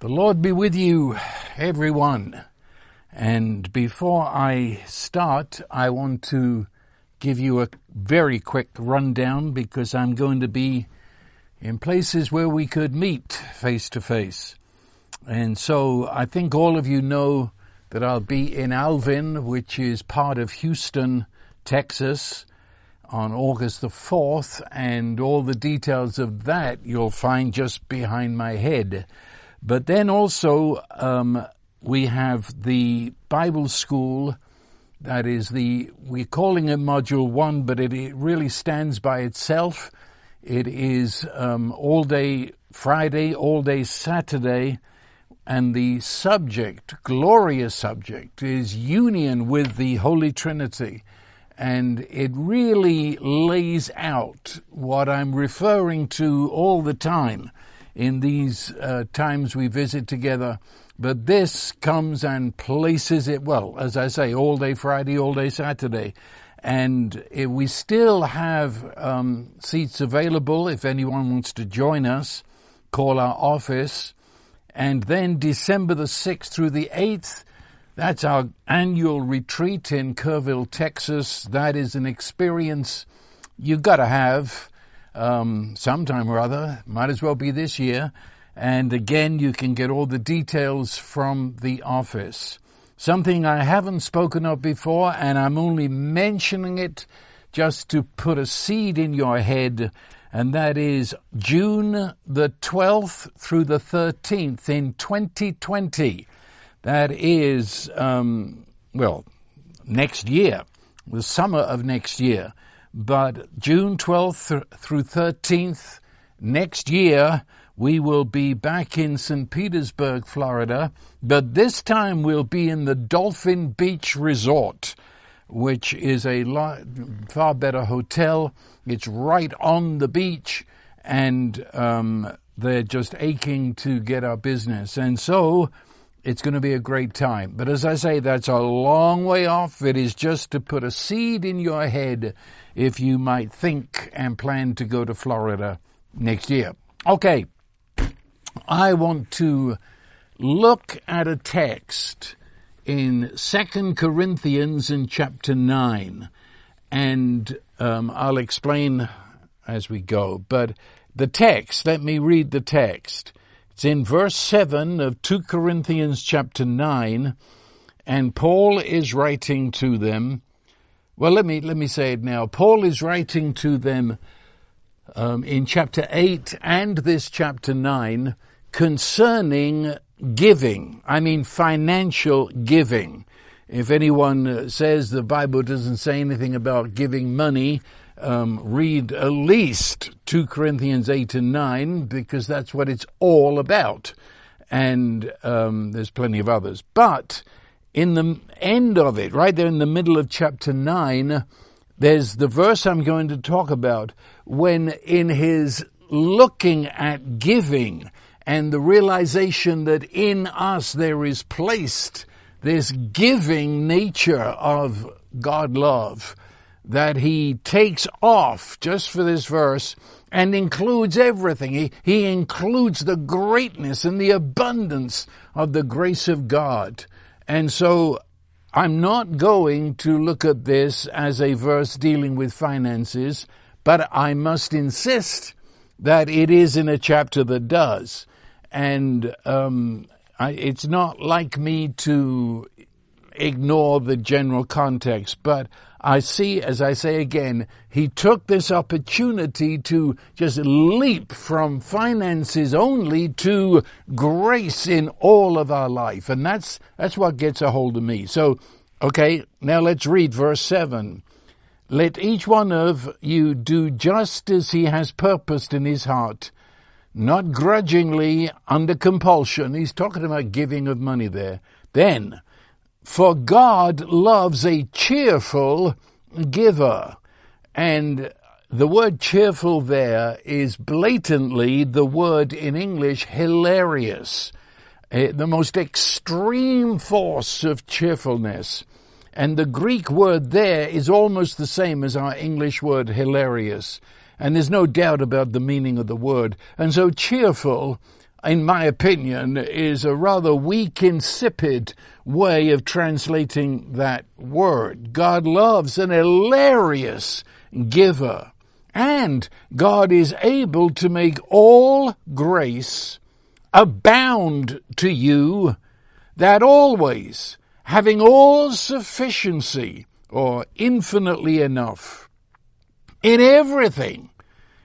The Lord be with you, everyone. And before I start, I want to give you a very quick rundown because I'm going to be in places where we could meet face to face. And so I think all of you know that I'll be in Alvin, which is part of Houston, Texas, on August the 4th, and all the details of that you'll find just behind my head. But then also, um, we have the Bible school. That is the, we're calling it module one, but it, it really stands by itself. It is um, all day Friday, all day Saturday, and the subject, glorious subject, is union with the Holy Trinity. And it really lays out what I'm referring to all the time in these uh, times we visit together. But this comes and places it, well, as I say, all day Friday, all day Saturday. And we still have um, seats available if anyone wants to join us. Call our office. And then December the 6th through the 8th, that's our annual retreat in Kerrville, Texas. That is an experience you've got to have um, sometime or other. Might as well be this year. And again, you can get all the details from the office. Something I haven't spoken of before, and I'm only mentioning it just to put a seed in your head, and that is June the 12th through the 13th in 2020. That is, um, well, next year, the summer of next year. But June 12th through 13th next year, we will be back in St. Petersburg, Florida, but this time we'll be in the Dolphin Beach Resort, which is a far better hotel. It's right on the beach, and um, they're just aching to get our business. And so it's going to be a great time. But as I say, that's a long way off. It is just to put a seed in your head if you might think and plan to go to Florida next year. Okay, I want to look at a text in Second Corinthians in chapter 9, and um, I'll explain as we go. But the text, let me read the text. It's in verse 7 of 2 Corinthians chapter 9, and Paul is writing to them well, let me let me say it now. Paul is writing to them um, in chapter eight and this chapter nine concerning giving. I mean financial giving. If anyone uh, says the Bible doesn't say anything about giving money, um, read at least 2 Corinthians 8 and 9 because that's what it's all about. And um, there's plenty of others. But in the end of it, right there in the middle of chapter 9, there's the verse I'm going to talk about when in his looking at giving and the realization that in us there is placed this giving nature of God love that he takes off just for this verse and includes everything. He, he includes the greatness and the abundance of the grace of God. And so I'm not going to look at this as a verse dealing with finances, but I must insist that it is in a chapter that does. And um, I, it's not like me to ignore the general context, but I see, as I say again, he took this opportunity to just leap from finances only to grace in all of our life. And that's, that's what gets a hold of me. So, okay, now let's read verse 7. Let each one of you do just as he has purposed in his heart, not grudgingly under compulsion. He's talking about giving of money there. Then, for God loves a cheerful giver. And the word cheerful there is blatantly the word in English hilarious. Uh, the most extreme force of cheerfulness. And the Greek word there is almost the same as our English word hilarious. And there's no doubt about the meaning of the word. And so cheerful in my opinion, is a rather weak, insipid way of translating that word. God loves an hilarious giver. And God is able to make all grace abound to you, that always, having all sufficiency, or infinitely enough, in everything,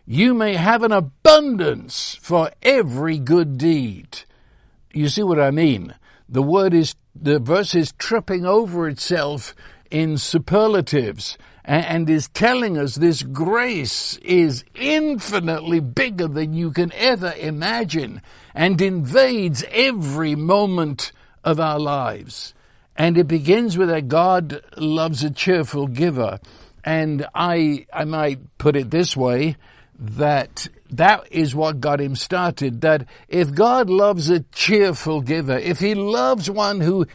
you may have an abundance for every good deed. You see what I mean? The word is, the verse is tripping over itself in superlatives and is telling us this grace is infinitely bigger than you can ever imagine and invades every moment of our lives. And it begins with that God loves a cheerful giver. And I, I might put it this way, that that is what got him started. That if God loves a cheerful giver, if he loves one who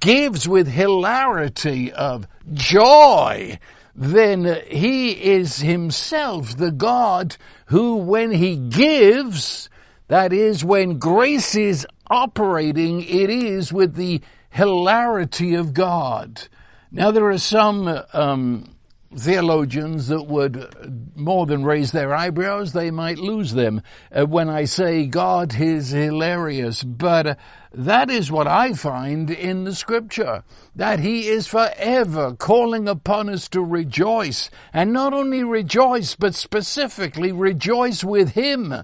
gives with hilarity of joy, then he is himself the God who, when he gives, that is, when grace is operating, it is with the hilarity of God. Now, there are some um, theologians that would more than raise their eyebrows, they might lose them uh, when I say God is hilarious. But uh, that is what I find in the scripture, that he is forever calling upon us to rejoice and not only rejoice, but specifically rejoice with him.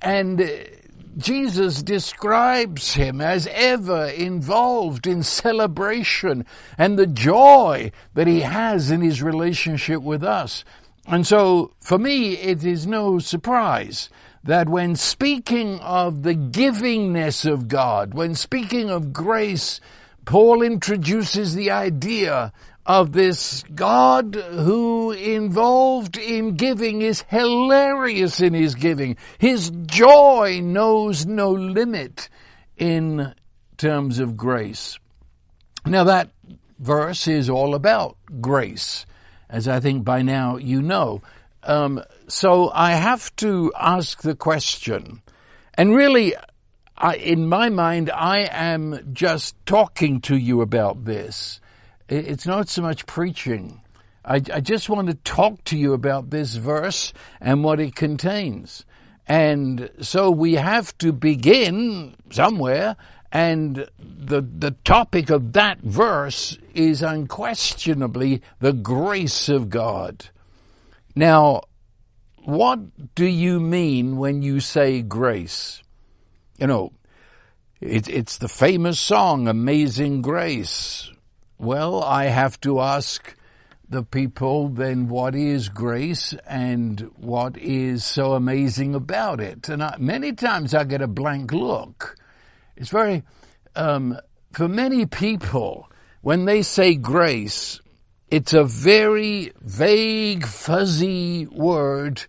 And uh, Jesus describes him as ever involved in celebration and the joy that he has in his relationship with us. And so, for me, it is no surprise that when speaking of the givingness of God, when speaking of grace, Paul introduces the idea of this God who involved in giving is hilarious in his giving. His joy knows no limit in terms of grace. Now that verse is all about grace, as I think by now you know. Um, so I have to ask the question, and really, I, in my mind, I am just talking to you about this it's not so much preaching. I, I just want to talk to you about this verse and what it contains. And so we have to begin somewhere, and the, the topic of that verse is unquestionably the grace of God. Now, what do you mean when you say grace? You know, it, it's the famous song, Amazing Grace. Well, I have to ask the people then what is grace and what is so amazing about it. And I, many times I get a blank look. It's very, um, for many people, when they say grace, it's a very vague, fuzzy word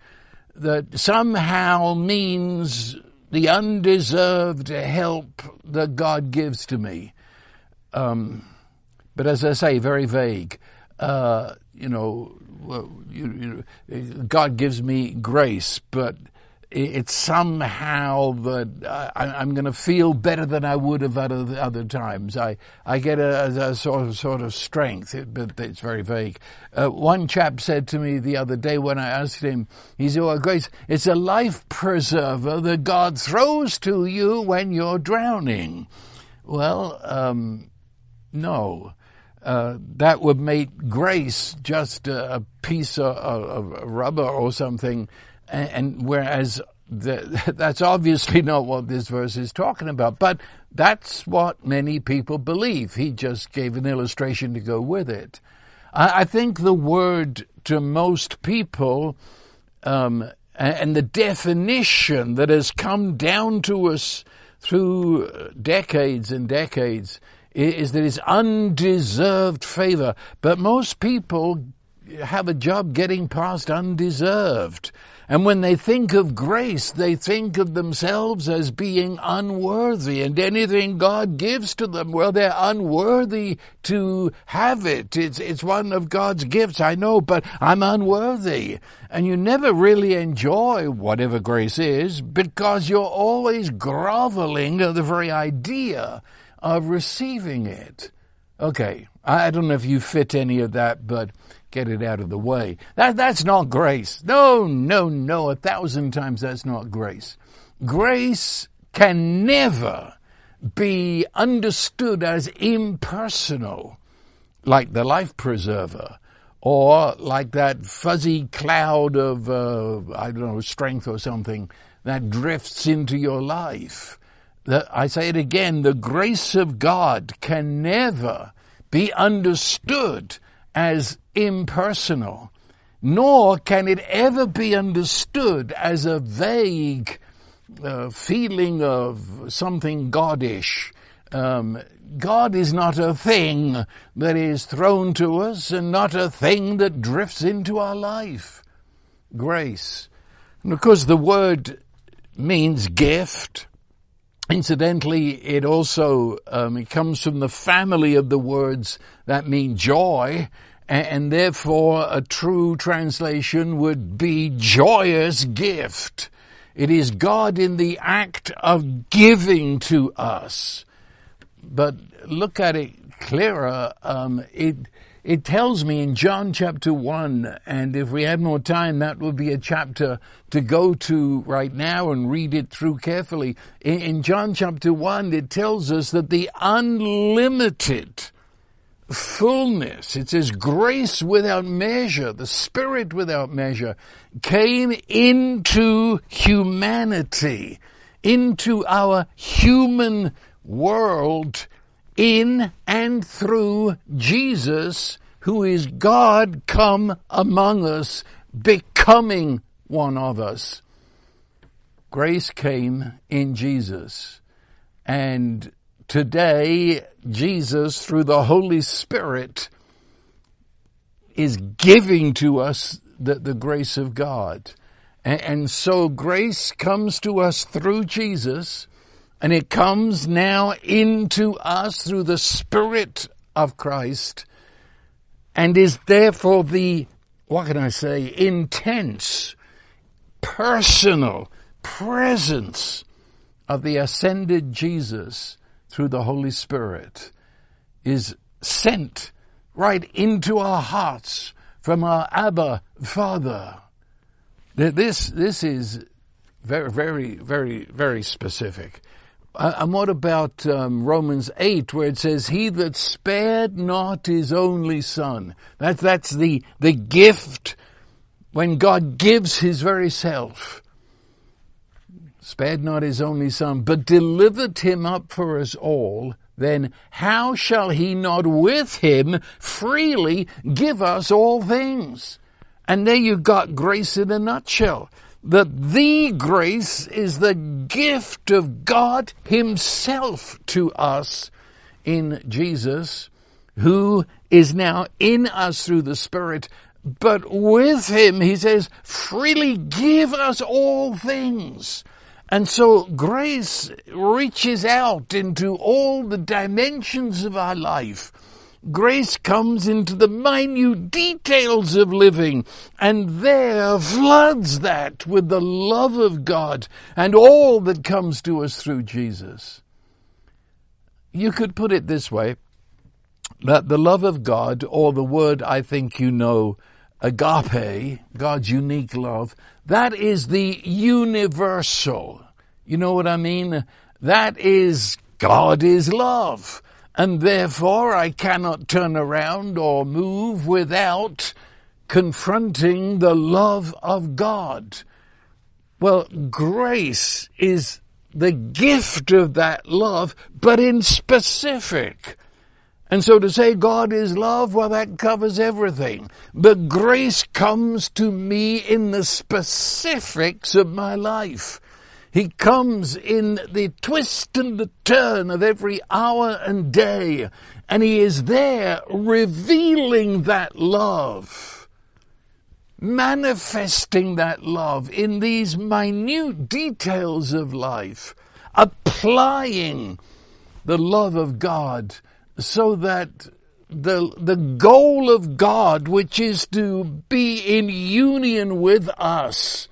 that somehow means the undeserved help that God gives to me. Um, but as I say, very vague. Uh, you know, you, you, God gives me grace, but it's somehow that I, am going to feel better than I would have at other, other times. I, I get a, a, sort of sort of strength, but it's very vague. Uh, one chap said to me the other day when I asked him, he said, "Well, grace, it's a life preserver that God throws to you when you're drowning." Well, um, no uh, that would make grace just a, a piece of, of, rubber or something, and, and whereas the, that's obviously not what this verse is talking about, but that's what many people believe. He just gave an illustration to go with it. I, I think the word to most people, um, and the definition that has come down to us through decades and decades is that it's undeserved favor. But most people have a job getting past undeserved. And when they think of grace, they think of themselves as being unworthy and anything God gives to them, well, they're unworthy to have it. It's, it's one of God's gifts, I know, but I'm unworthy. And you never really enjoy whatever grace is because you're always groveling at the very idea of receiving it. Okay, I don't know if you fit any of that, but get it out of the way. That, that's not grace. No, no, no, a thousand times that's not grace. Grace can never be understood as impersonal, like the life preserver, or like that fuzzy cloud of, uh, I don't know, strength or something that drifts into your life. The, I say it again, the grace of God can never be understood as impersonal, nor can it ever be understood as a vague uh, feeling of something goddish. Um, God is not a thing that is thrown to us and not a thing that drifts into our life. Grace. And of course the word means gift. Incidentally, it also um, it comes from the family of the words that mean joy, and, therefore a true translation would be joyous gift. It is God in the act of giving to us. But look at it clearer. Um, it it tells me in John chapter 1, and if we had more time, that would be a chapter to go to right now and read it through carefully. In, John chapter 1, it tells us that the unlimited fullness, it says grace without measure, the Spirit without measure, came into humanity, into our human world in and through Jesus, who is God come among us, becoming one of us. Grace came in Jesus. And today, Jesus, through the Holy Spirit, is giving to us the, the grace of God. And, and so grace comes to us through Jesus and it comes now into us through the Spirit of Christ and is therefore the, what can I say, intense, personal presence of the ascended Jesus through the Holy Spirit is sent right into our hearts from our Abba Father. This, this is very, very, very, very specific. Uh, and what about um, Romans 8 where it says, he that spared not his only son. That, that's the, the gift when God gives his very self. Spared not his only son, but delivered him up for us all. Then how shall he not with him freely give us all things? And there you got grace in a nutshell that the grace is the gift of God Himself to us in Jesus, who is now in us through the Spirit, but with Him, He says, freely give us all things. And so grace reaches out into all the dimensions of our life Grace comes into the minute details of living and there floods that with the love of God and all that comes to us through Jesus. You could put it this way, that the love of God, or the word I think you know, agape, God's unique love, that is the universal. You know what I mean? That is God is love and therefore I cannot turn around or move without confronting the love of God. Well, grace is the gift of that love, but in specific. And so to say God is love, well, that covers everything. But grace comes to me in the specifics of my life. He comes in the twist and the turn of every hour and day, and He is there revealing that love. manifesting that love in these minute details of life, applying the love of God so that the, the goal of God, which is to be in union with us,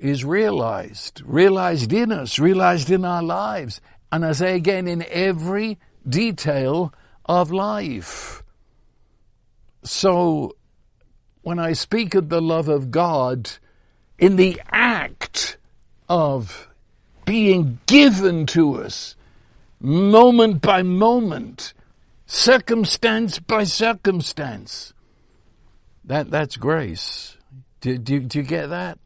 is realized, realized in us, realized in our lives. And I say again, in every detail of life. So, when I speak of the love of God, in the act of being given to us, moment by moment, circumstance by circumstance. That, that's grace. Do, do, do you get that?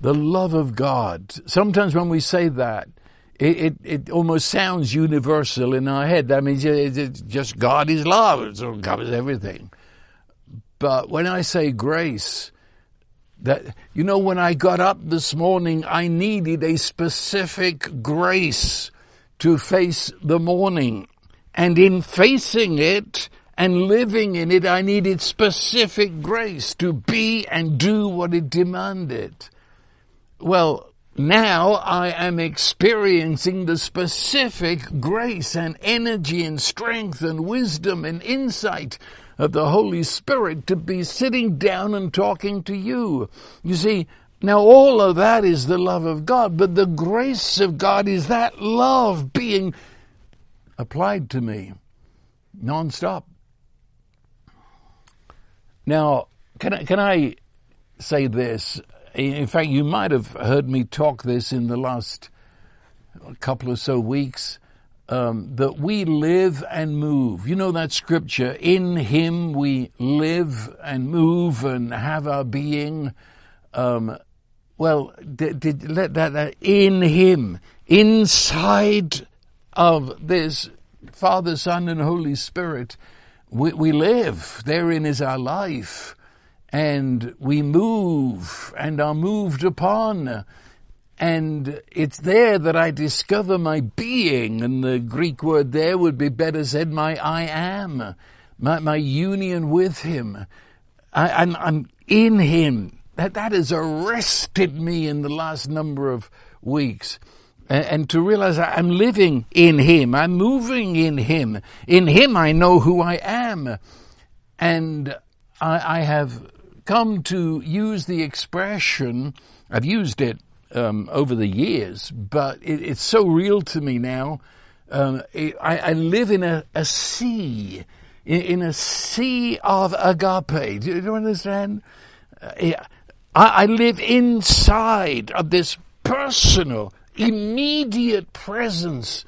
The love of God. Sometimes when we say that, it, it, it almost sounds universal in our head. That means it's just God is love. It covers everything. But when I say grace, that, you know, when I got up this morning, I needed a specific grace to face the morning. And in facing it and living in it, I needed specific grace to be and do what it demanded. Well, now I am experiencing the specific grace and energy and strength and wisdom and insight of the Holy Spirit to be sitting down and talking to you. You see, now all of that is the love of God, but the grace of God is that love being applied to me nonstop. Now, can I, can I say this? In fact, you might have heard me talk this in the last couple or so weeks. Um, that we live and move. You know that scripture, in Him we live and move and have our being. Um, well, did, did, let that, that in Him, inside of this Father, Son, and Holy Spirit, we, we live. Therein is our life. And we move and are moved upon. And it's there that I discover my being. And the Greek word there would be better said, my I am. My, my union with Him. I, I'm, I'm in Him. That, that has arrested me in the last number of weeks and to realize I'm living in Him, I'm moving in Him. In Him I know who I am. And I, I have come to use the expression, I've used it um, over the years, but it, it's so real to me now. Um, it, I, I, live in a, a sea, in, in, a sea of agape. Do you understand? Uh, I, I live inside of this personal, immediate presence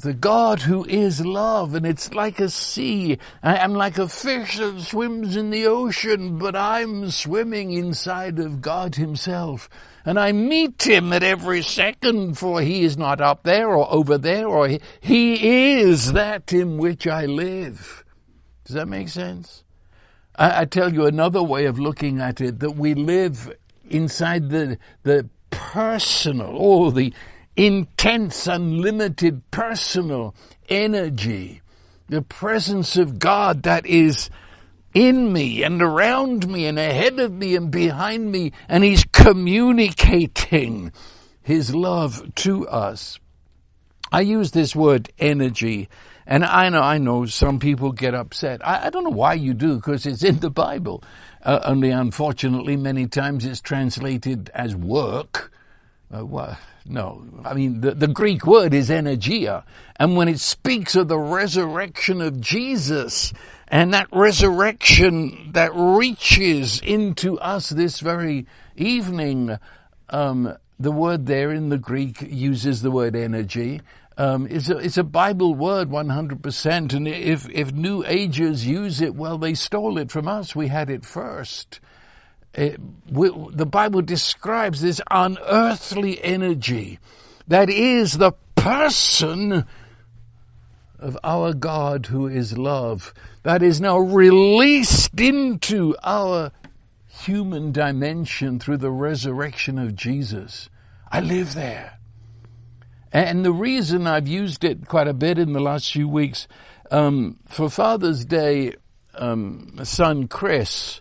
the God who is love, and it's like a sea. I am like a fish that swims in the ocean, but I'm swimming inside of God Himself. And I meet Him at every second, for He is not up there or over there, or He, he is that in which I live. Does that make sense? I, I tell you another way of looking at it, that we live inside the, the personal, oh, the intense, unlimited personal energy, the presence of God that is in me and around me and ahead of me and behind me, and He's communicating His love to us. I use this word energy, and I know, I know some people get upset. I, I don't know why you do, because it's in the Bible. Uh, only unfortunately, many times it's translated as work. Uh, well, no, I mean, the, the Greek word is energia. And when it speaks of the resurrection of Jesus, and that resurrection that reaches into us this very evening, um, the word there in the Greek uses the word energy. Um, it's, a, it's a Bible word 100%. And if, if New Agers use it, well, they stole it from us. We had it first. It, we, the Bible describes this unearthly energy that is the person of our God who is love that is now released into our human dimension through the resurrection of Jesus. I live there. And the reason I've used it quite a bit in the last few weeks, um, for Father's Day, um, son Chris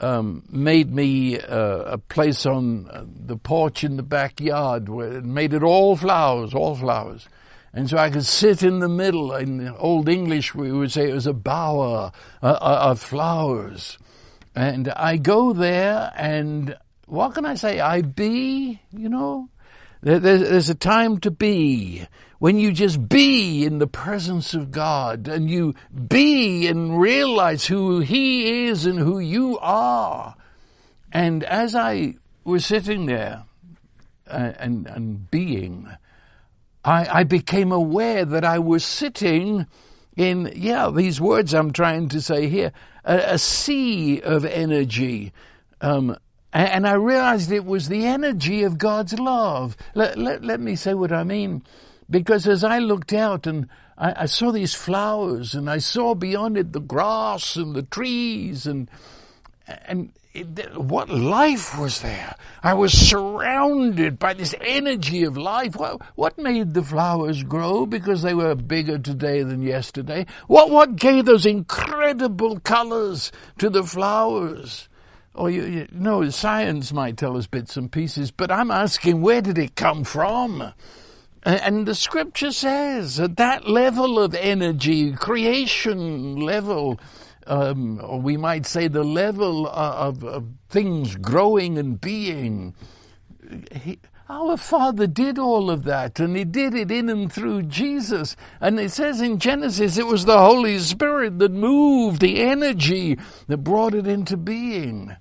um, made me uh, a place on the porch in the backyard where it made it all flowers, all flowers. And so I could sit in the middle. In Old English, we would say it was a bower of flowers. And I go there, and what can I say? I be, you know, there's a time to be when you just be in the presence of God and you be and realize who He is and who you are. And as I was sitting there uh, and, and being, I, I became aware that I was sitting in, yeah, these words I'm trying to say here, a, a sea of energy. Um, and I realized it was the energy of God's love. Let, let, let, me say what I mean. Because as I looked out and I, I saw these flowers and I saw beyond it the grass and the trees and, and it, what life was there? I was surrounded by this energy of life. What, what made the flowers grow? Because they were bigger today than yesterday. What, what gave those incredible colors to the flowers? Oh, you, you know, science might tell us bits and pieces, but I'm asking, where did it come from? And the scripture says at that level of energy, creation level, um, or we might say the level of, of things growing and being. He, our Father did all of that, and He did it in and through Jesus. And it says in Genesis it was the Holy Spirit that moved the energy that brought it into being.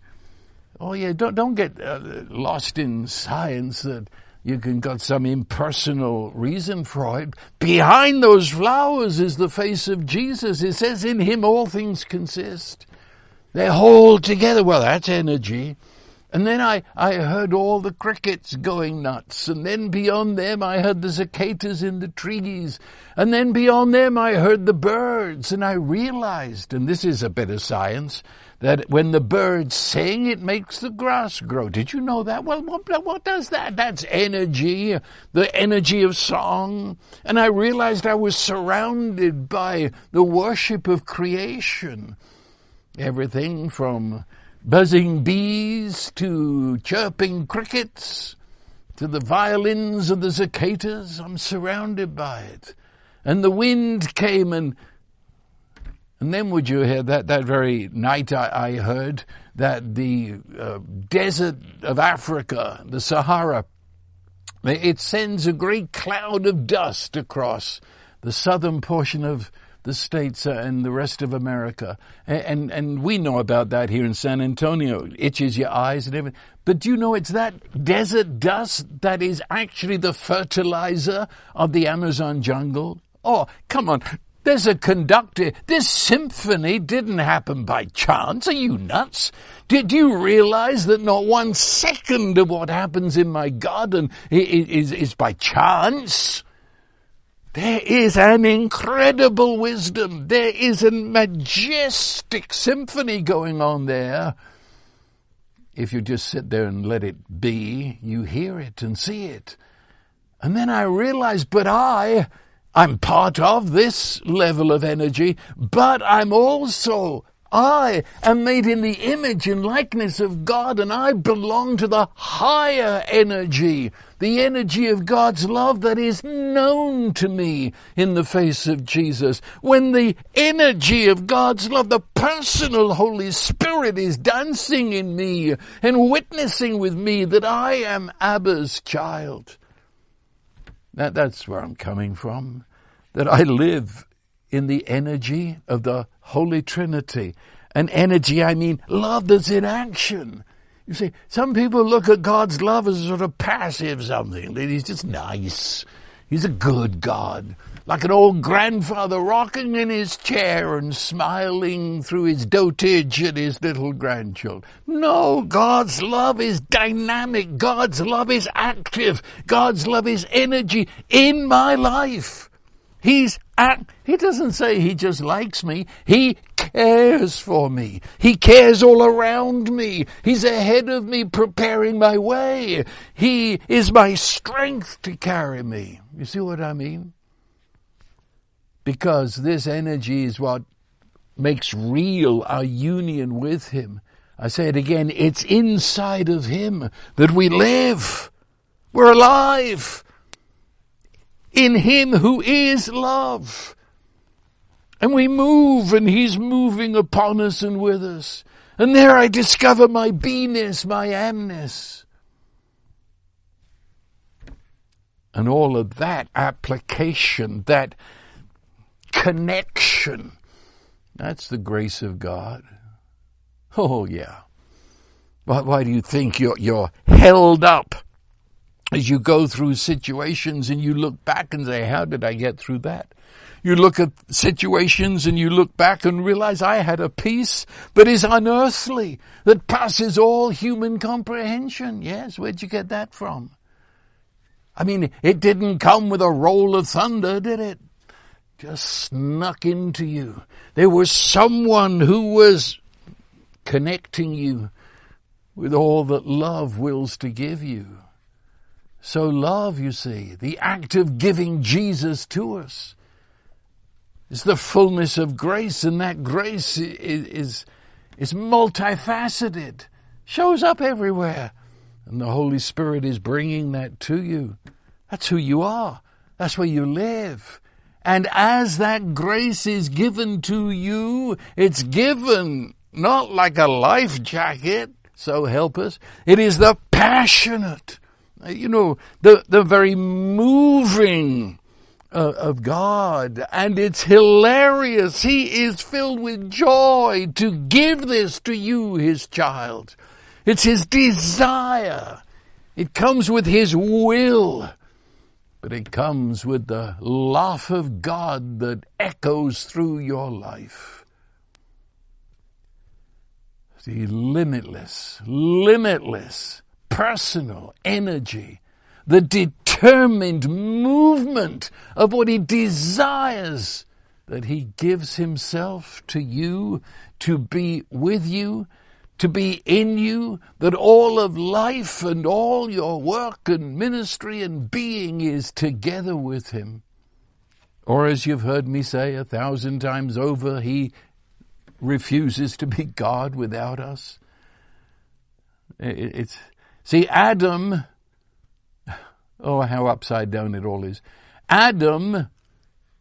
Oh yeah, don't don't get uh, lost in science that you can got some impersonal reason for it. Behind those flowers is the face of Jesus. It says in him all things consist. They hold together. Well, that's energy. And then I, I heard all the crickets going nuts. And then beyond them I heard the cicadas in the trees. And then beyond them I heard the birds. And I realized, and this is a bit of science, that when the birds sing, it makes the grass grow. Did you know that? Well, what, what does that? That's energy, the energy of song. And I realized I was surrounded by the worship of creation. Everything from buzzing bees to chirping crickets to the violins of the cicadas. I'm surrounded by it. And the wind came and and then would you hear that that very night I, I heard that the uh, desert of Africa, the Sahara, it sends a great cloud of dust across the southern portion of the states and the rest of America. And, and, and we know about that here in San Antonio. It itches your eyes and everything. But do you know it's that desert dust that is actually the fertilizer of the Amazon jungle? Oh, come on. There's a conductor. This symphony didn't happen by chance. Are you nuts? Did you realize that not one second of what happens in my garden is, is by chance? There is an incredible wisdom. There is a majestic symphony going on there. If you just sit there and let it be, you hear it and see it. And then I realized, but I, I'm part of this level of energy, but I'm also I am made in the image and likeness of God and I belong to the higher energy, the energy of God's love that is known to me in the face of Jesus. When the energy of God's love, the personal Holy Spirit is dancing in me and witnessing with me that I am Abba's child. That, that's where I'm coming from. That I live in the energy of the Holy Trinity. An energy, I mean love that's in action. You see, some people look at God's love as sort of passive something. He's just nice. He's a good God. Like an old grandfather rocking in his chair and smiling through his dotage at his little grandchildren. No, God's love is dynamic. God's love is active. God's love is energy in my life. He's at, he doesn't say he just likes me. He cares for me. He cares all around me. He's ahead of me preparing my way. He is my strength to carry me. You see what I mean? Because this energy is what makes real our union with Him. I say it again, it's inside of Him that we live. We're alive. In Him who is love. And we move and He's moving upon us and with us. And there I discover my beingness, my amness. And all of that application, that connection, that's the grace of God. Oh yeah. Why, why do you think you're, you're held up as you go through situations and you look back and say, how did I get through that? You look at situations and you look back and realize I had a peace that is unearthly, that passes all human comprehension. Yes, where'd you get that from? I mean, it didn't come with a roll of thunder, did it? Just snuck into you. There was someone who was connecting you with all that love wills to give you. So love, you see, the act of giving Jesus to us is the fullness of grace, and that grace is, is, is multifaceted, shows up everywhere. And the Holy Spirit is bringing that to you. That's who you are. That's where you live. And as that grace is given to you, it's given not like a life jacket, so help us. It is the passionate, you know, the, the very moving uh, of God. And it's hilarious. He is filled with joy to give this to you, his child. It's his desire. It comes with his will. But it comes with the laugh of God that echoes through your life. The limitless, limitless personal energy, the determined movement of what he desires that he gives himself to you, to be with you, to be in you, that all of life and all your work and ministry and being is together with him. Or as you've heard me say a thousand times over, he refuses to be God without us. It's, see, Adam, oh, how upside down it all is. Adam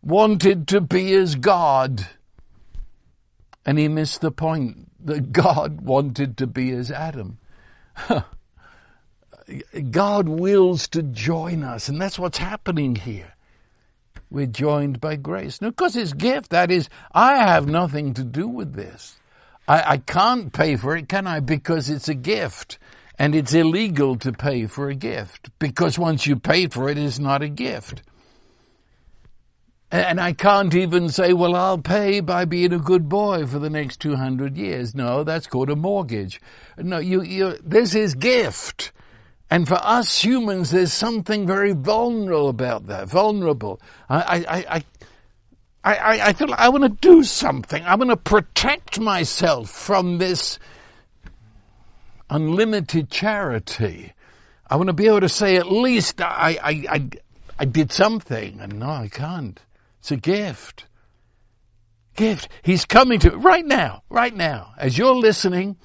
wanted to be as God. And he missed the point that God wanted to be as Adam. God wills to join us, and that's what's happening here we're joined by grace. Now, because it's gift, that is, I have nothing to do with this. I, I can't pay for it, can I? Because it's a gift. And it's illegal to pay for a gift. Because once you pay for it, it's not a gift. And I can't even say, well, I'll pay by being a good boy for the next 200 years. No, that's called a mortgage. No, you, you, this is gift. And for us humans, there's something very vulnerable about that. Vulnerable. I, I, I, I, I feel I want to do something. I want to protect myself from this unlimited charity. I want to be able to say at least I, I, I, I did something. And no, I can't. It's a gift. Gift. He's coming to, right now, right now, as you're listening,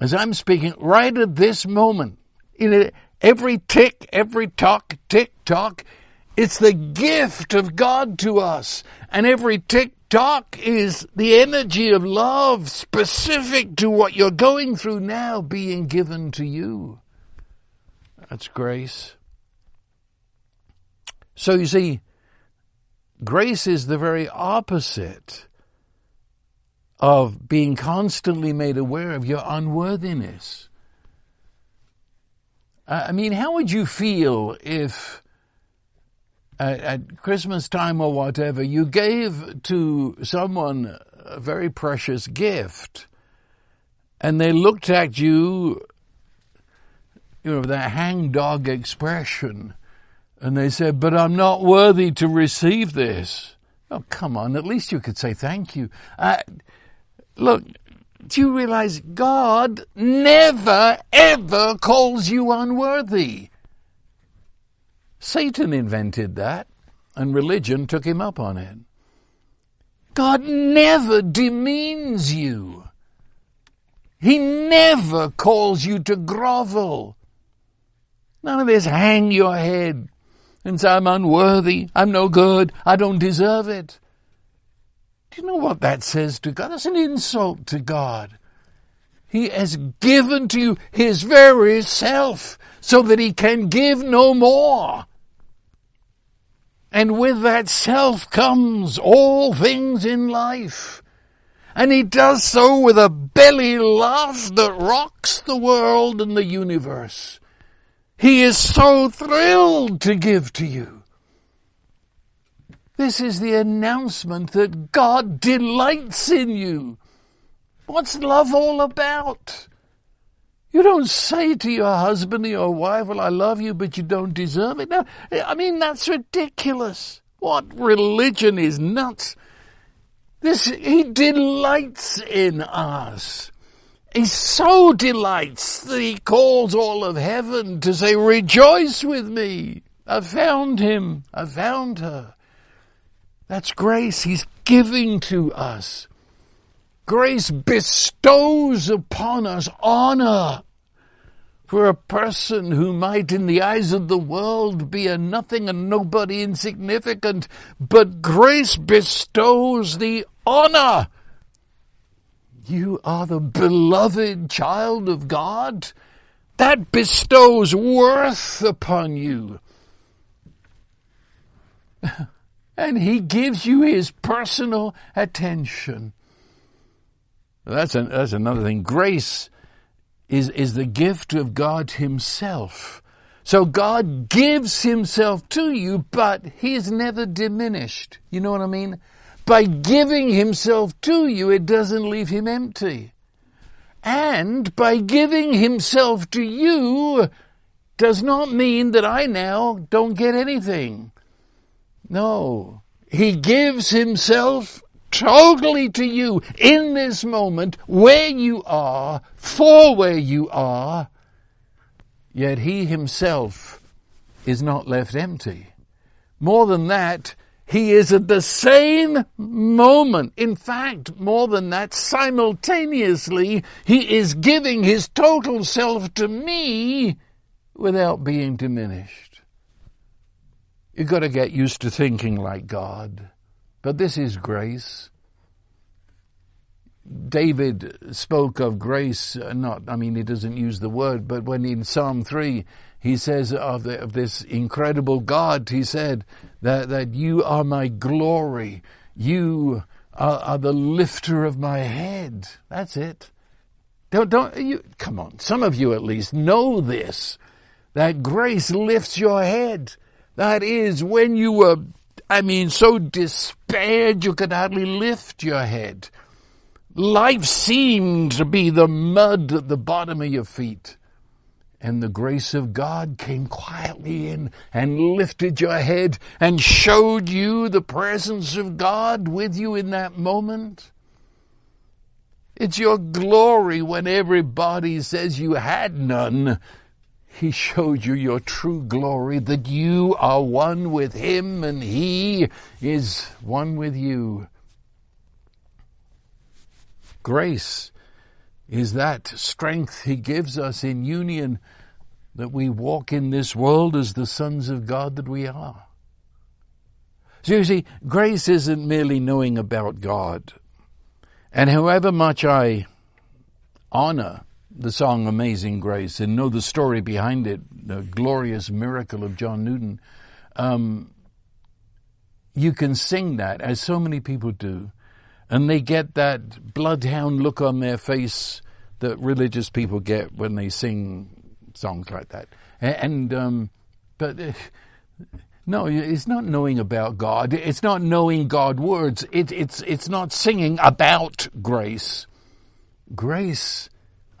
as I'm speaking, right at this moment, in every tick, every talk, tick tock, it's the gift of God to us. And every tick tock is the energy of love specific to what you're going through now being given to you. That's grace. So you see, grace is the very opposite of being constantly made aware of your unworthiness. Uh, I mean, how would you feel if at, at, Christmas time or whatever you gave to someone a very precious gift and they looked at you, you know, that hangdog expression and they said, but I'm not worthy to receive this. Oh, come on. At least you could say thank you. Uh, look, do you realize God never ever calls you unworthy? Satan invented that, and religion took him up on it. God never demeans you. He never calls you to grovel. None of this hang your head I'm unworthy, I'm no good, I don't deserve it. Do you know what that says to God? That's an insult to God. He has given to you His very self so that He can give no more. And with that self comes all things in life. And He does so with a belly laugh that rocks the world and the universe. He is so thrilled to give to you. This is the announcement that God delights in you. What's love all about? You don't say to your husband or your wife, well, I love you, but you don't deserve it. No, I mean, that's ridiculous. What religion is nuts? This, he delights in us. He so delights that he calls all of heaven to say, rejoice with me. I found him. I found her. That's grace. He's giving to us. Grace bestows upon us honor for a person who might in the eyes of the world be a nothing and nobody insignificant, but grace bestows the honor you are the beloved child of God. That bestows worth upon you. and He gives you His personal attention. That's, an, that's another thing. Grace is, is the gift of God Himself. So God gives Himself to you, but He is never diminished. You know what I mean? By giving himself to you, it doesn't leave him empty. And by giving himself to you does not mean that I now don't get anything. No. He gives himself totally to you in this moment, where you are, for where you are, yet he himself is not left empty. More than that, he is at the same moment, in fact, more than that, simultaneously, he is giving his total self to me without being diminished. You've got to get used to thinking like God. But this is grace. David spoke of grace, uh, not, I mean, he doesn't use the word, but when in Psalm 3, he says of, the, of this incredible God, he said that, that you are my glory. You are, are the lifter of my head. That's it. Don't, don't, you, come on. Some of you at least know this. That grace lifts your head. That is when you were, I mean, so despaired you could hardly lift your head. Life seemed to be the mud at the bottom of your feet and the grace of God came quietly in and lifted your head and showed you the presence of God with you in that moment. It's your glory when everybody says you had none. He showed you your true glory, that you are one with Him and He is one with you. Grace is that strength He gives us in union that we walk in this world as the sons of God that we are. So you see, grace isn't merely knowing about God. And however much I honor the song Amazing Grace and know the story behind it, the glorious miracle of John Newton, um, you can sing that, as so many people do, and they get that bloodhound look on their face that religious people get when they sing songs like that. And, um, but uh, no, it's not knowing about God. It's not knowing God words. It, it's, it's not singing about grace. Grace,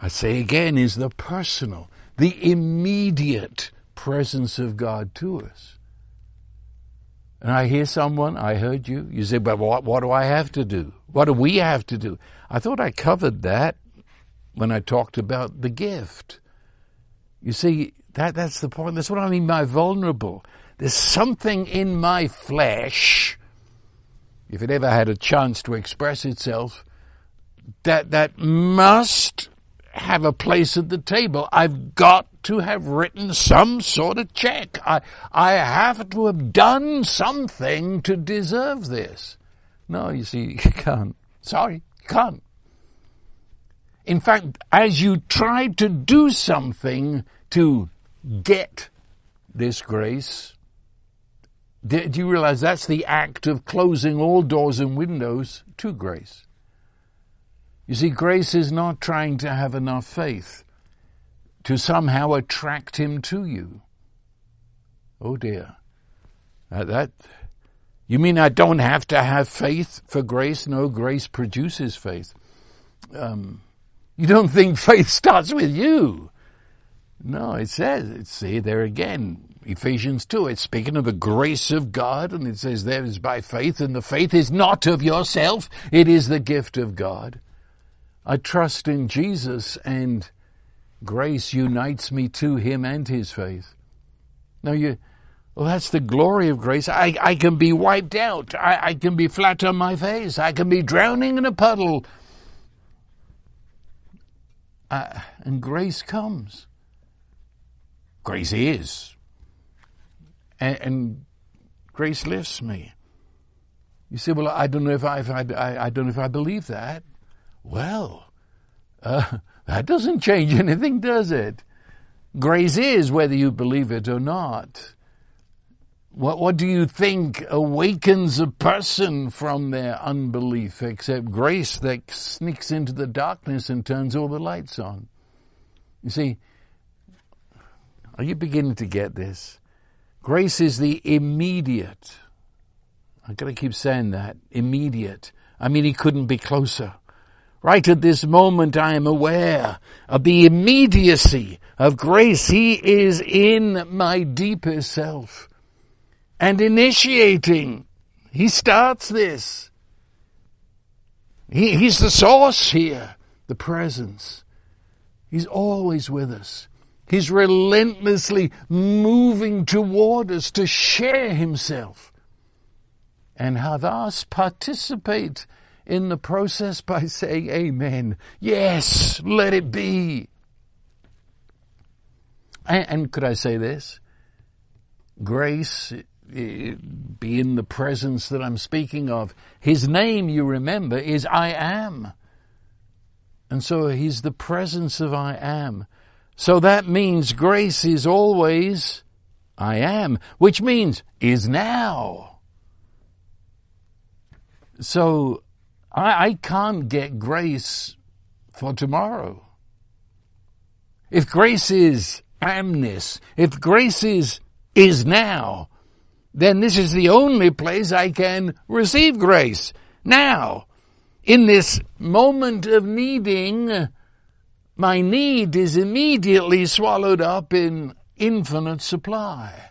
I say again, is the personal, the immediate presence of God to us. And I hear someone, I heard you, you say, but what, what do I have to do? What do we have to do? I thought I covered that when I talked about the gift. You see, that, that's the point. That's what I mean by vulnerable. There's something in my flesh, if it ever had a chance to express itself, that, that must have a place at the table. I've got to have written some sort of check. I, I have to have done something to deserve this. No, you see, you can't. Sorry, you can't. In fact, as you try to do something to get this grace, do you realize that's the act of closing all doors and windows to grace? You see, grace is not trying to have enough faith to somehow attract him to you. Oh dear. That, you mean I don't have to have faith for grace? No, grace produces faith. Um, you don't think faith starts with you. No, it says, see there again, Ephesians 2, it's speaking of the grace of God, and it says there is by faith, and the faith is not of yourself, it is the gift of God. I trust in Jesus, and grace unites me to Him and His faith. Now you, well, that's the glory of grace. I, I can be wiped out. I, I can be flat on my face. I can be drowning in a puddle. Uh, and grace comes. Grace is and, and grace lifts me. You say, well, I don't know if I, if I, I, I don't know if I believe that. Well, uh, that doesn't change anything, does it? Grace is whether you believe it or not. What, what do you think awakens a person from their unbelief except grace that sneaks into the darkness and turns all the lights on? You see, are you beginning to get this? Grace is the immediate. I've got to keep saying that. Immediate. I mean, he couldn't be closer. Right at this moment, I am aware of the immediacy of grace. He is in my deepest self and initiating. He starts this. He, he's the source here, the presence. He's always with us. He's relentlessly moving toward us to share himself and have us participate in the process by saying amen. Yes, let it be. And, and could I say this? Grace, eh, be in the presence that I'm speaking of, his name, you remember, is I am. And so he's the presence of I am. So that means grace is always I am, which means is now. So I, I can't get grace for tomorrow. If grace is amness, if grace is is now, then this is the only place I can receive grace. Now, in this moment of needing, my need is immediately swallowed up in infinite supply.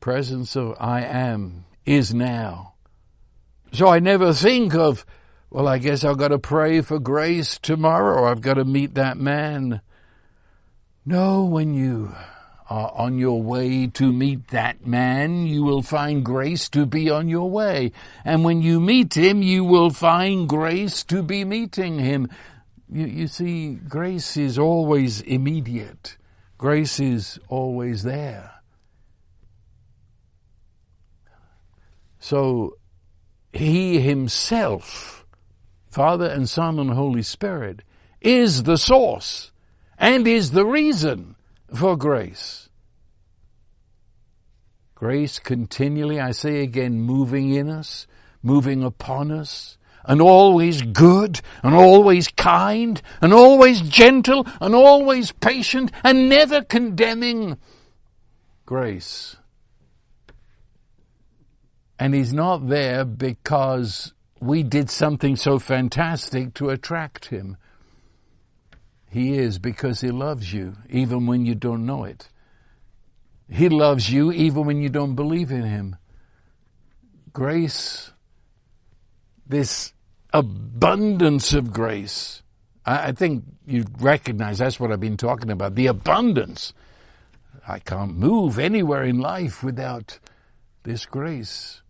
Presence of I am is now. So I never think of, well, I guess I've got to pray for grace tomorrow. I've got to meet that man. No, when you are on your way to meet that man, you will find grace to be on your way. And when you meet him, you will find grace to be meeting him. You, you see, grace is always immediate. Grace is always there. So, He Himself, Father and Son and Holy Spirit, is the source and is the reason for grace. Grace continually, I say again, moving in us, moving upon us, and always good and always kind and always gentle and always patient and never condemning grace. And he's not there because we did something so fantastic to attract him. He is because he loves you even when you don't know it. He loves you even when you don't believe in him. Grace, this abundance of grace. I, I think you recognize that's what I've been talking about the abundance. I can't move anywhere in life without this grace.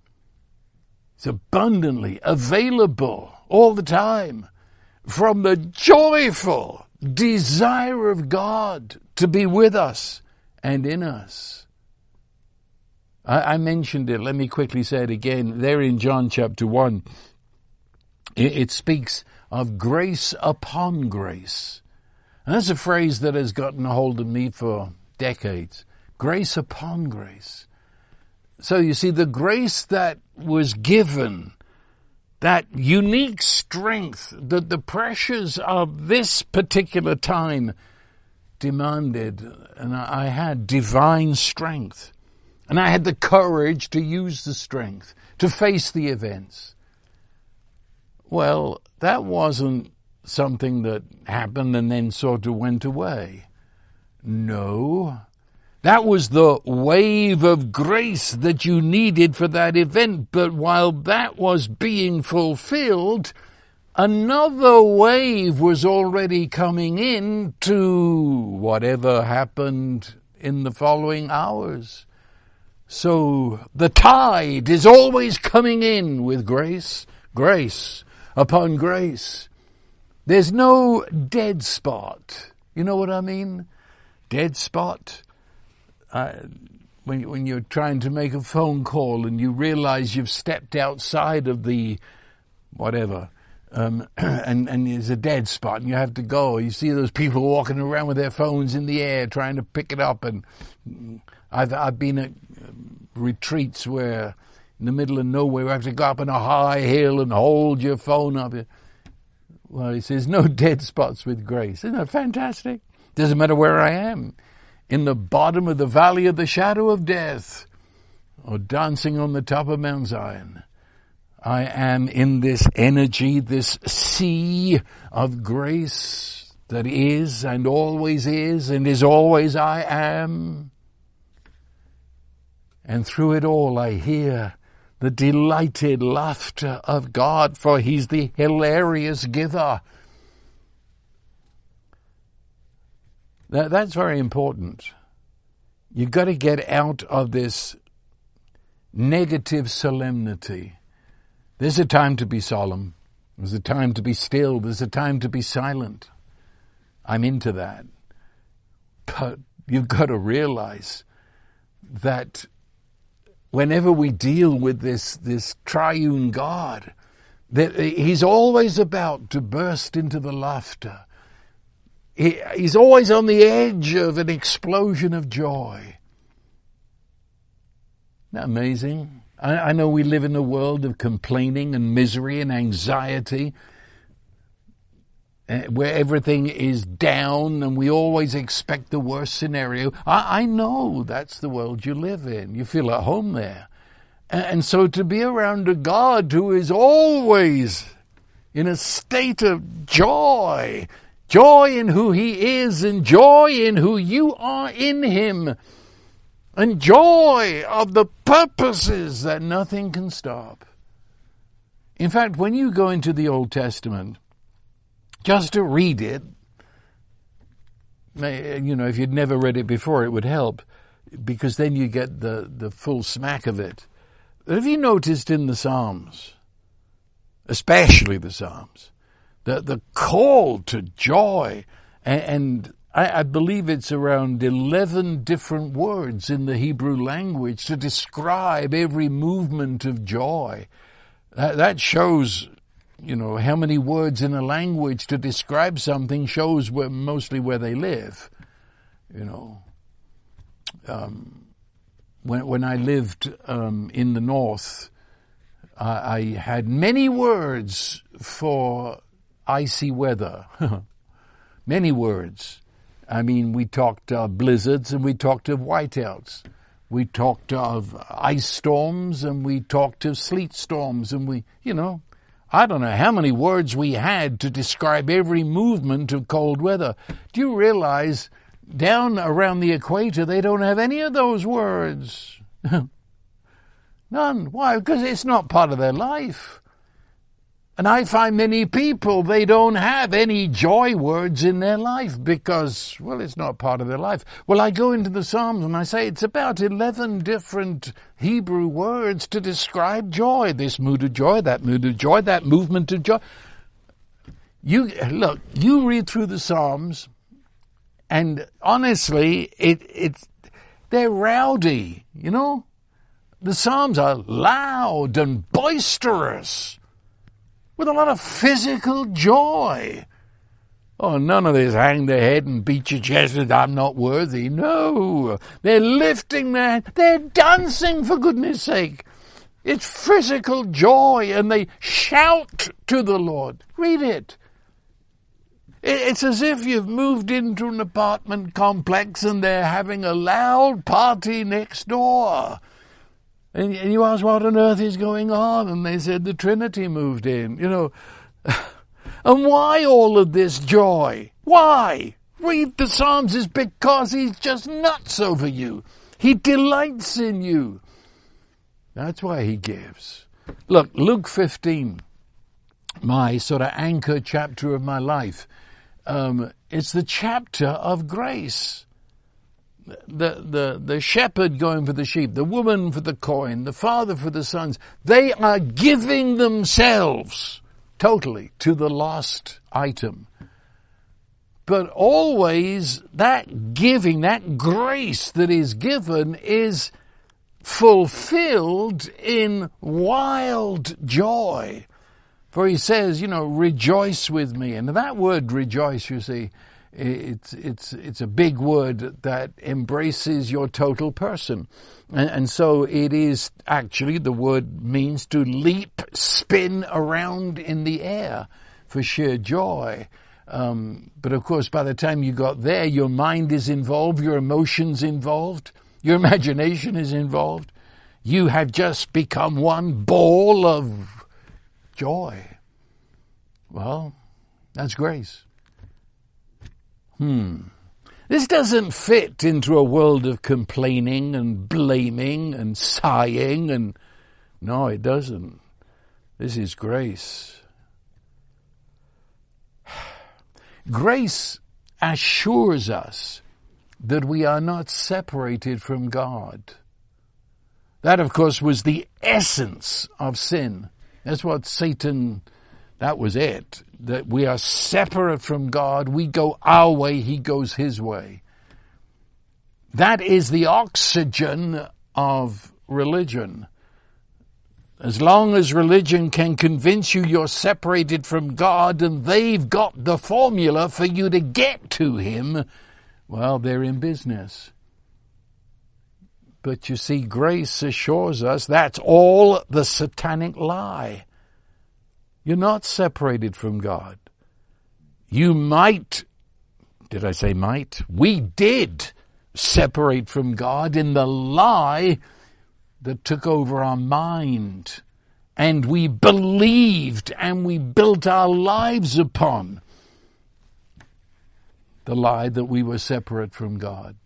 It's abundantly available all the time, from the joyful desire of God to be with us and in us. I, I mentioned it. Let me quickly say it again. There in John chapter 1, it, it speaks of grace upon grace. And that's a phrase that has gotten a hold of me for decades. Grace upon grace. So you see, the grace that was given, that unique strength that the pressures of this particular time demanded, and I had divine strength. And I had the courage to use the strength to face the events. Well, that wasn't something that happened and then sort of went away. No. That was the wave of grace that you needed for that event. But while that was being fulfilled, another wave was already coming in to whatever happened in the following hours. So the tide is always coming in with grace, grace upon grace. There's no dead spot. You know what I mean? Dead spot. When, when you're trying to make a phone call and you realize you've stepped outside of the whatever, um, and, and there's a dead spot and you have to go. You see those people walking around with their phones in the air trying to pick it up. And I've, I've been at retreats where in the middle of nowhere you have to go up on a high hill and hold your phone up. Well, he says, no dead spots with grace. Isn't that fantastic? Doesn't matter where I am. In the bottom of the valley of the shadow of death or dancing on the top of Mount Zion. I am in this energy, this sea of grace that is and always is and is always I am. And through it all I hear the delighted laughter of God, for He's the hilarious giver. That, that's very important. You've got to get out of this negative solemnity. There's a time to be solemn. There's a time to be still. There's a time to be silent. I'm into that. But you've got to realize that whenever we deal with this, this triune God, that uh, he's always about to burst into the laughter. He, he's always on the edge of an explosion of joy. Isn't that amazing? I, I know we live in a world of complaining and misery and anxiety uh, where everything is down and we always expect the worst scenario. I, I, know that's the world you live in. You feel at home there. And, and so to be around a God who is always in a state of joy, joy in who He is and joy in who you are in Him, and joy of the purposes that nothing can stop. In fact, when you go into the Old Testament, just to read it, you know, if you'd never read it before, it would help because then you get the, the full smack of it. Have you noticed in the Psalms, especially the Psalms, the, the call to joy and, and I, I, believe it's around 11 different words in the Hebrew language to describe every movement of joy. That, that shows you know, how many words in a language to describe something shows where, mostly where they live. You know, um, when when I lived um, in the north, I, I had many words for icy weather. many words. I mean, we talked of blizzards and we talked of whiteouts. We talked of ice storms and we talked of sleet storms and we, you know, I don't know how many words we had to describe every movement of cold weather. Do you realize down around the equator they don't have any of those words? None. Why? Because it's not part of their life. And I find many people, they don't have any joy words in their life because, well, it's not part of their life. Well, I go into the Psalms and I say it's about 11 different Hebrew words to describe joy. This mood of joy, that mood of joy, that movement of joy. You look, you read through the Psalms, and honestly, it it's they're rowdy, you know. The Psalms are loud and boisterous, with a lot of physical joy. Oh, none of this hang their head and beat your chest and I'm not worthy. No, they're lifting their, they're dancing for goodness sake. It's physical joy and they shout to the Lord. Read it. It's as if you've moved into an apartment complex and they're having a loud party next door. And you ask what on earth is going on, and they said the Trinity moved in. You know, and why all of this joy? Why? Read the Psalms is because he's just nuts over you. He delights in you. That's why he gives. Look, Luke 15, my sort of anchor chapter of my life. Um, it's the chapter of grace. The, the, the shepherd going for the sheep, the woman for the coin, the father for the sons, they are giving themselves totally to the lost item. But always that giving, that grace that is given is fulfilled in wild joy. For he says, you know, rejoice with me. And that word rejoice, you see, it's, it's, it's a big word that embraces your total person. And, and, so it is actually, the word means to leap, spin around in the air for sheer joy. Um, but of course, by the time you got there, your mind is involved, your emotions involved, your imagination is involved. You have just become one ball of joy. Well, that's grace. Hmm. This doesn't fit into a world of complaining and blaming and sighing and no, it doesn't. This is grace. Grace assures us that we are not separated from God. That, of course, was the essence of sin. That's what Satan that was it. That we are separate from God. We go our way. He goes his way. That is the oxygen of religion. As long as religion can convince you you're separated from God and they've got the formula for you to get to Him, well, they're in business. But you see, grace assures us that's all the satanic lie. You're not separated from God. You might, did I say might? We did separate from God in the lie that took over our mind. And we believed and we built our lives upon the lie that we were separate from God.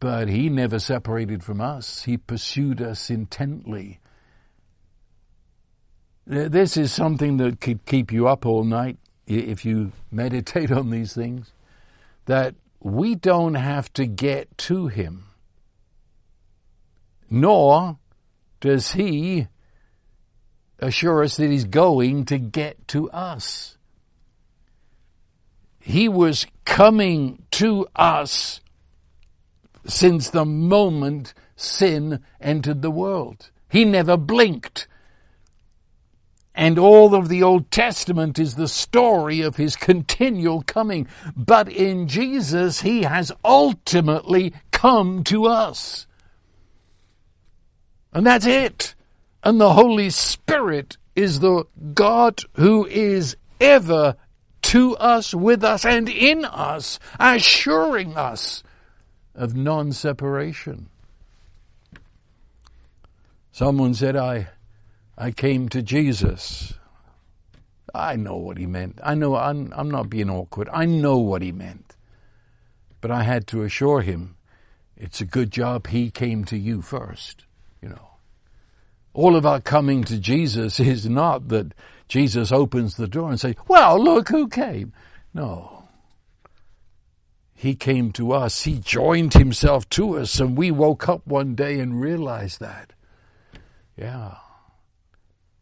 But He never separated from us. He pursued us intently this is something that could keep you up all night if you meditate on these things. That we don't have to get to Him, nor does He assure us that He's going to get to us. He was coming to us since the moment sin entered the world. He never blinked. And all of the Old Testament is the story of his continual coming. But in Jesus, he has ultimately come to us. And that's it. And the Holy Spirit is the God who is ever to us, with us, and in us, assuring us of non-separation. Someone said, I, I came to Jesus. I know what he meant. I know I'm, I'm not being awkward. I know what he meant. But I had to assure him it's a good job he came to you first, you know. All of our coming to Jesus is not that Jesus opens the door and says, well, look who came. No. He came to us. He joined himself to us and we woke up one day and realized that. Yeah.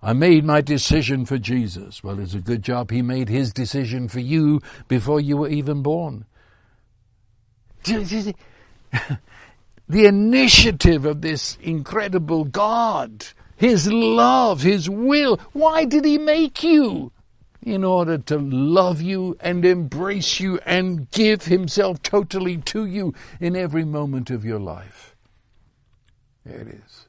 I made my decision for Jesus. Well, it's a good job he made his decision for you before you were even born. the initiative of this incredible God, His love, His will. Why did He make you? In order to love you and embrace you and give Himself totally to you in every moment of your life. There it is.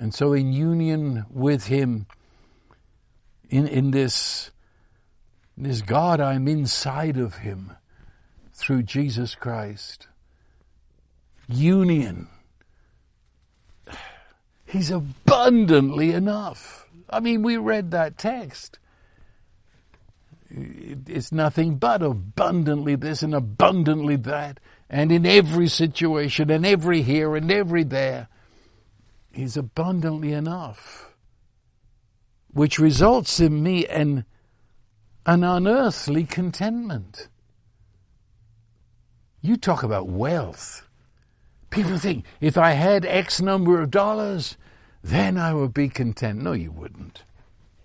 And so, in union with Him, in, in this, this God, I'm inside of Him through Jesus Christ. Union. He's abundantly enough. I mean, we read that text. It's nothing but abundantly this and abundantly that, and in every situation, and every here and every there. He's abundantly enough, which results in me an, an unearthly contentment. You talk about wealth. People think if I had X number of dollars, then I would be content. No, you wouldn't.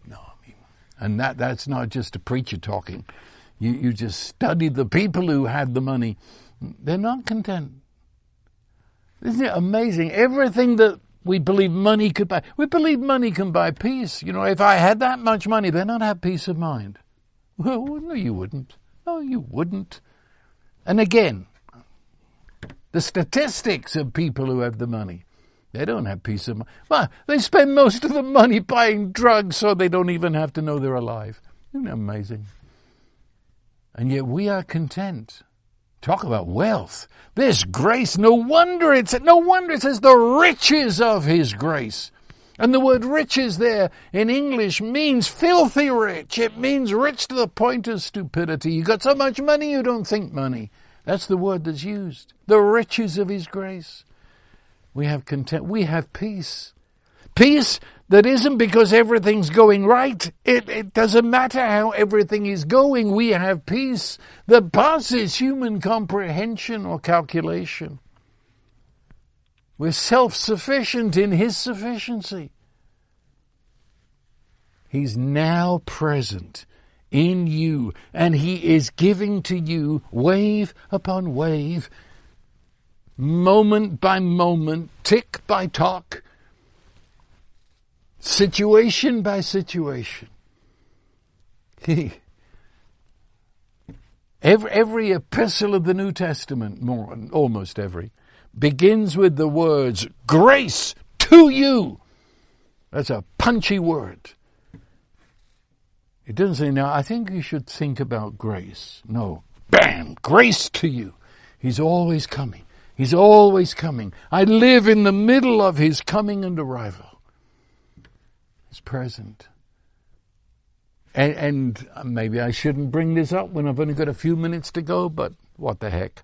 No, I mean, and that, that's not just a preacher talking. You, you just study the people who had the money. They're not content. Isn't it amazing? Everything that we believe money could buy. We believe money can buy peace. You know, if I had that much money, then I'd have peace of mind. Well, no, you wouldn't. No, you wouldn't. And again, the statistics of people who have the money, they don't have peace of mind. Well, they spend most of the money buying drugs so they don't even have to know they're alive. Isn't that amazing? And yet we are content. Talk about wealth. This grace, no wonder it's, no wonder it says the riches of His grace. And the word riches there in English means filthy rich. It means rich to the point of stupidity. You got so much money you don't think money. That's the word that's used. The riches of His grace. We have content. We have peace. Peace that isn't because everything's going right. It, it doesn't matter how everything is going. We have peace that passes human comprehension or calculation. We're self-sufficient in His sufficiency. He's now present in you and He is giving to you wave upon wave, moment by moment, tick by tock, situation by situation. every, every epistle of the New Testament, more, almost every, begins with the words, grace to you. That's a punchy word. It doesn't say, now, I think you should think about grace. No. Bam! Grace to you. He's always coming. He's always coming. I live in the middle of his coming and arrival present. And, and, maybe I shouldn't bring this up when I've only got a few minutes to go, but what the heck.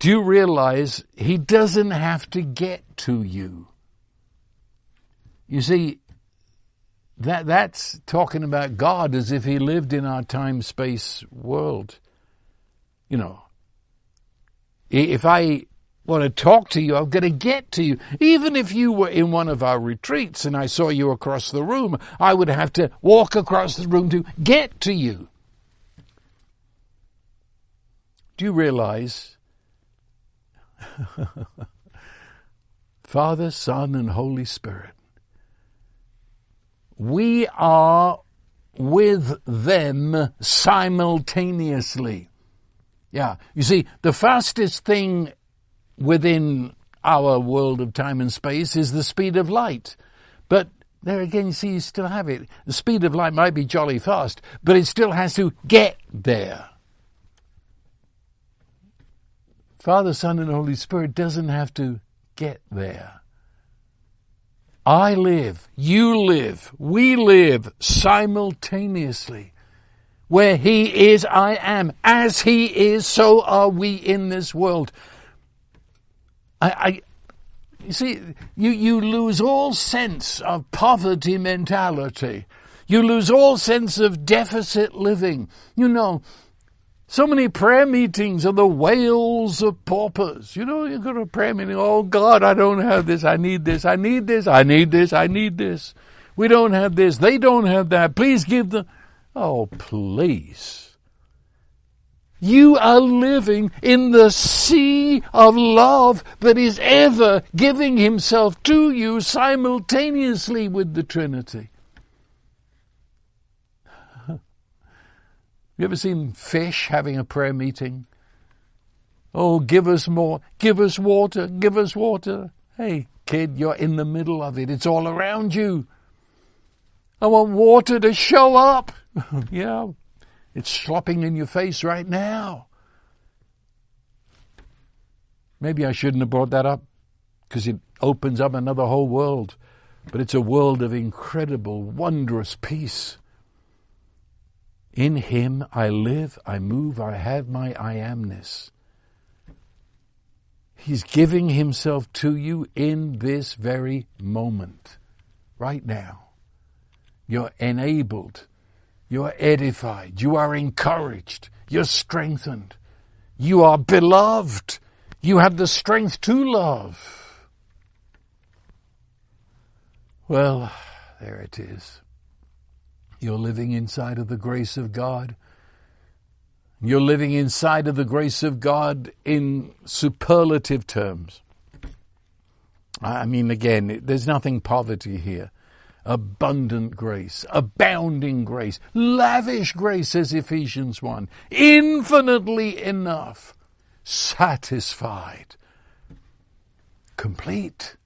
Do you realize he doesn't have to get to you? You see, that, that's talking about God as if he lived in our time space world. You know, if I want to talk to you. I'm going to get to you. Even if you were in one of our retreats and I saw you across the room, I would have to walk across the room to get to you. Do you realize? Father, Son, and Holy Spirit. We are with them simultaneously. Yeah. You see, the fastest thing within our world of time and space is the speed of light. But there again, you see, you still have it. The speed of light might be jolly fast, but it still has to get there. Father, Son, and Holy Spirit doesn't have to get there. I live, you live, we live simultaneously. Where He is, I am. As He is, so are we in this world. I, I you see, you, you lose all sense of poverty mentality. You lose all sense of deficit living. You know, So many prayer meetings are the wails of paupers. You know, you go to a prayer meeting, oh God, I don't have this, I need this, I need this, I need this, I need this. We don't have this, they don't have that, please give them. Oh, please. You are living in the sea of love that is ever giving himself to you simultaneously with the Trinity. You ever seen fish having a prayer meeting? Oh, give us more, give us water, give us water. Hey, kid, you're in the middle of it. It's all around you. I want water to show up. yeah, it's slopping in your face right now. Maybe I shouldn't have brought that up because it opens up another whole world. But it's a world of incredible, wondrous peace. In Him I live, I move, I have my I amness. He's giving Himself to you in this very moment, right now. You're enabled. You're edified. You are encouraged. You're strengthened. You are beloved. You have the strength to love. Well, there it is. You're living inside of the grace of God. You're living inside of the grace of God in superlative terms. I mean, again, there's nothing poverty here. Abundant grace, abounding grace, lavish grace, says Ephesians 1. Infinitely enough, satisfied, complete,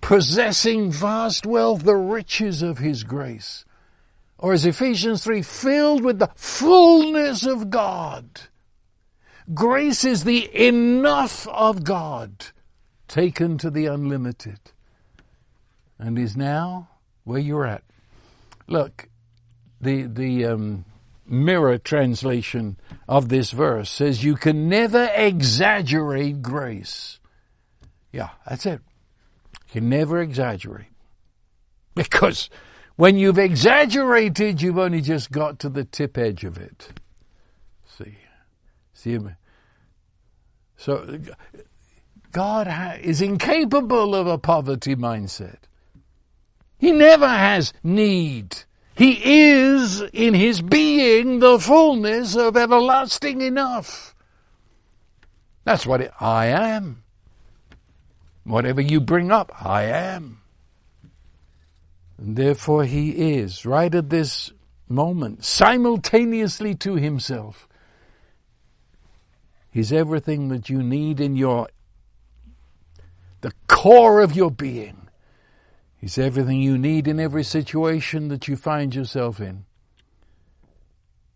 possessing vast wealth, the riches of His grace or as Ephesians 3, filled with the fullness of God. Grace is the enough of God taken to the unlimited and is now where you're at. Look, the, the um, mirror translation of this verse says you can never exaggerate grace. Yeah, that's it. You can never exaggerate. Because when you've exaggerated, you've only just got to the tip edge of it. See, see, so God is incapable of a poverty mindset. He never has need. He is in his being the fullness of everlasting enough. That's what it, I am. Whatever you bring up, I am. And therefore he is, right at this moment, simultaneously to himself. He's everything that you need in your, the core of your being. He's everything you need in every situation that you find yourself in.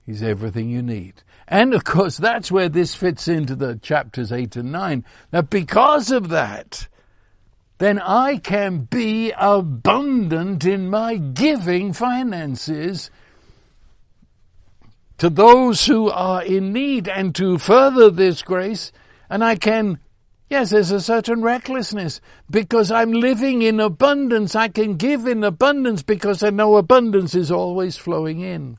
He's everything you need. And of course, that's where this fits into the chapters 8 and 9. That because of that, then I can be abundant in my giving finances to those who are in need and to further this grace. And I can, yes, there's a certain recklessness because I'm living in abundance. I can give in abundance because I know abundance is always flowing in.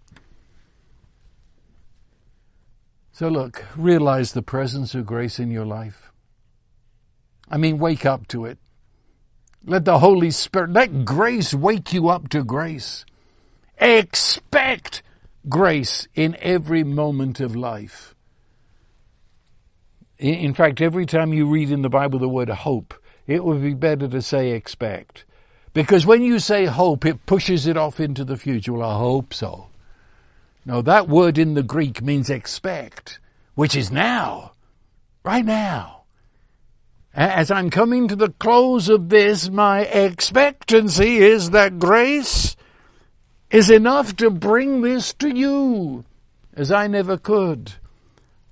So look, realize the presence of grace in your life. I mean, wake up to it. Let the Holy Spirit, let grace wake you up to grace. Expect grace in every moment of life. In fact, every time you read in the Bible the word hope, it would be better to say expect. Because when you say hope, it pushes it off into the future. Well, I hope so. No, that word in the Greek means expect, which is now, right now. As I'm coming to the close of this, my expectancy is that grace is enough to bring this to you, as I never could.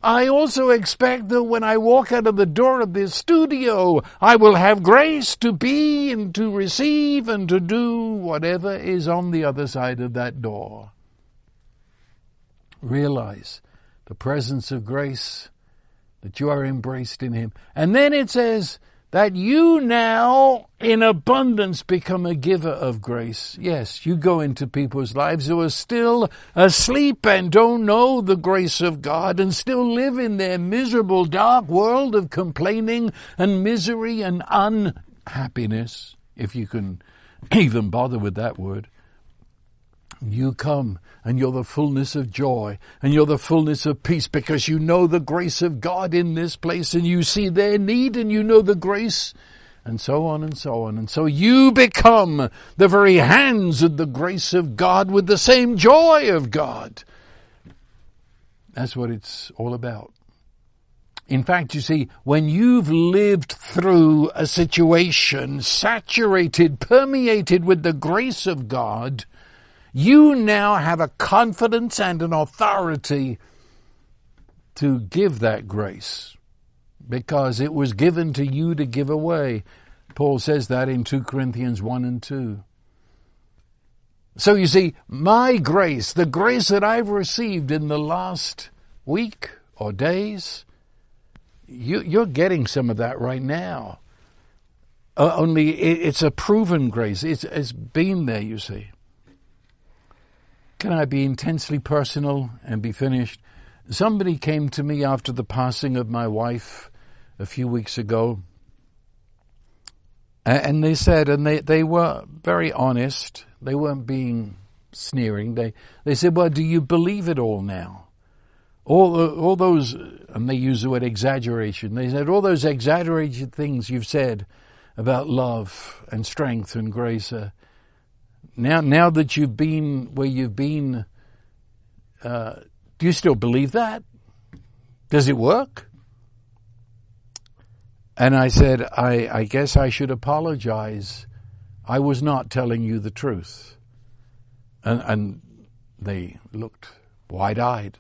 I also expect that when I walk out of the door of this studio, I will have grace to be and to receive and to do whatever is on the other side of that door. Realize the presence of grace that you are embraced in Him. And then it says that you now in abundance become a giver of grace. Yes, you go into people's lives who are still asleep and don't know the grace of God and still live in their miserable dark world of complaining and misery and unhappiness, if you can even bother with that word. You come and you're the fullness of joy and you're the fullness of peace because you know the grace of God in this place and you see their need and you know the grace and so on and so on. And so you become the very hands of the grace of God with the same joy of God. That's what it's all about. In fact, you see, when you've lived through a situation saturated, permeated with the grace of God, you now have a confidence and an authority to give that grace because it was given to you to give away. Paul says that in 2 Corinthians 1 and 2. So you see, my grace, the grace that I've received in the last week or days, you, are getting some of that right now. Uh, only it, it's a proven grace. It's, it's been there, you see. Can I be intensely personal and be finished? Somebody came to me after the passing of my wife a few weeks ago, and they said, and they, they were very honest, they weren't being sneering. They, they said, well, do you believe it all now? All, all those, and they use the word exaggeration, they said, all those exaggerated things you've said about love and strength and grace, uh, now, now that you've been where you've been, uh, do you still believe that? Does it work? And I said, I, I guess I should apologize. I was not telling you the truth. And, and they looked wide eyed.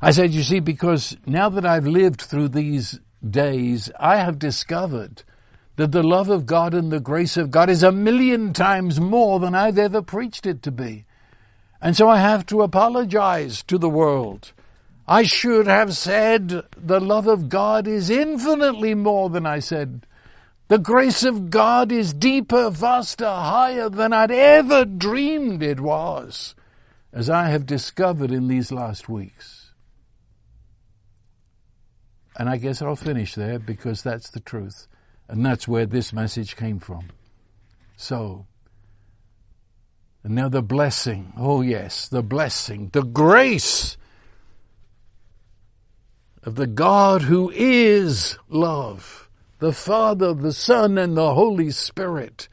I said, you see, because now that I've lived through these days, I have discovered that the love of God and the grace of God is a million times more than I've ever preached it to be. And so I have to apologize to the world. I should have said the love of God is infinitely more than I said. The grace of God is deeper, vaster, higher than I'd ever dreamed it was, as I have discovered in these last weeks. And I guess I'll finish there because that's the truth. And that's where this message came from. So, and now the blessing. Oh yes, the blessing, the grace of the God who is love, the Father, the Son, and the Holy Spirit,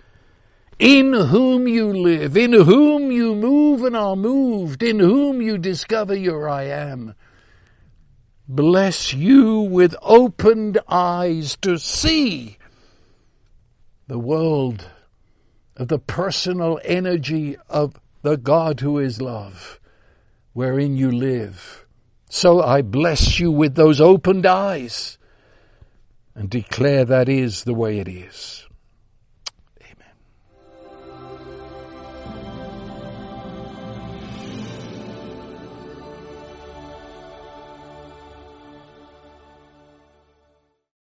in whom you live, in whom you move and are moved, in whom you discover your I am. Bless you with opened eyes to see the world of the personal energy of the God who is love, wherein you live. So I bless you with those opened eyes and declare that is the way it is.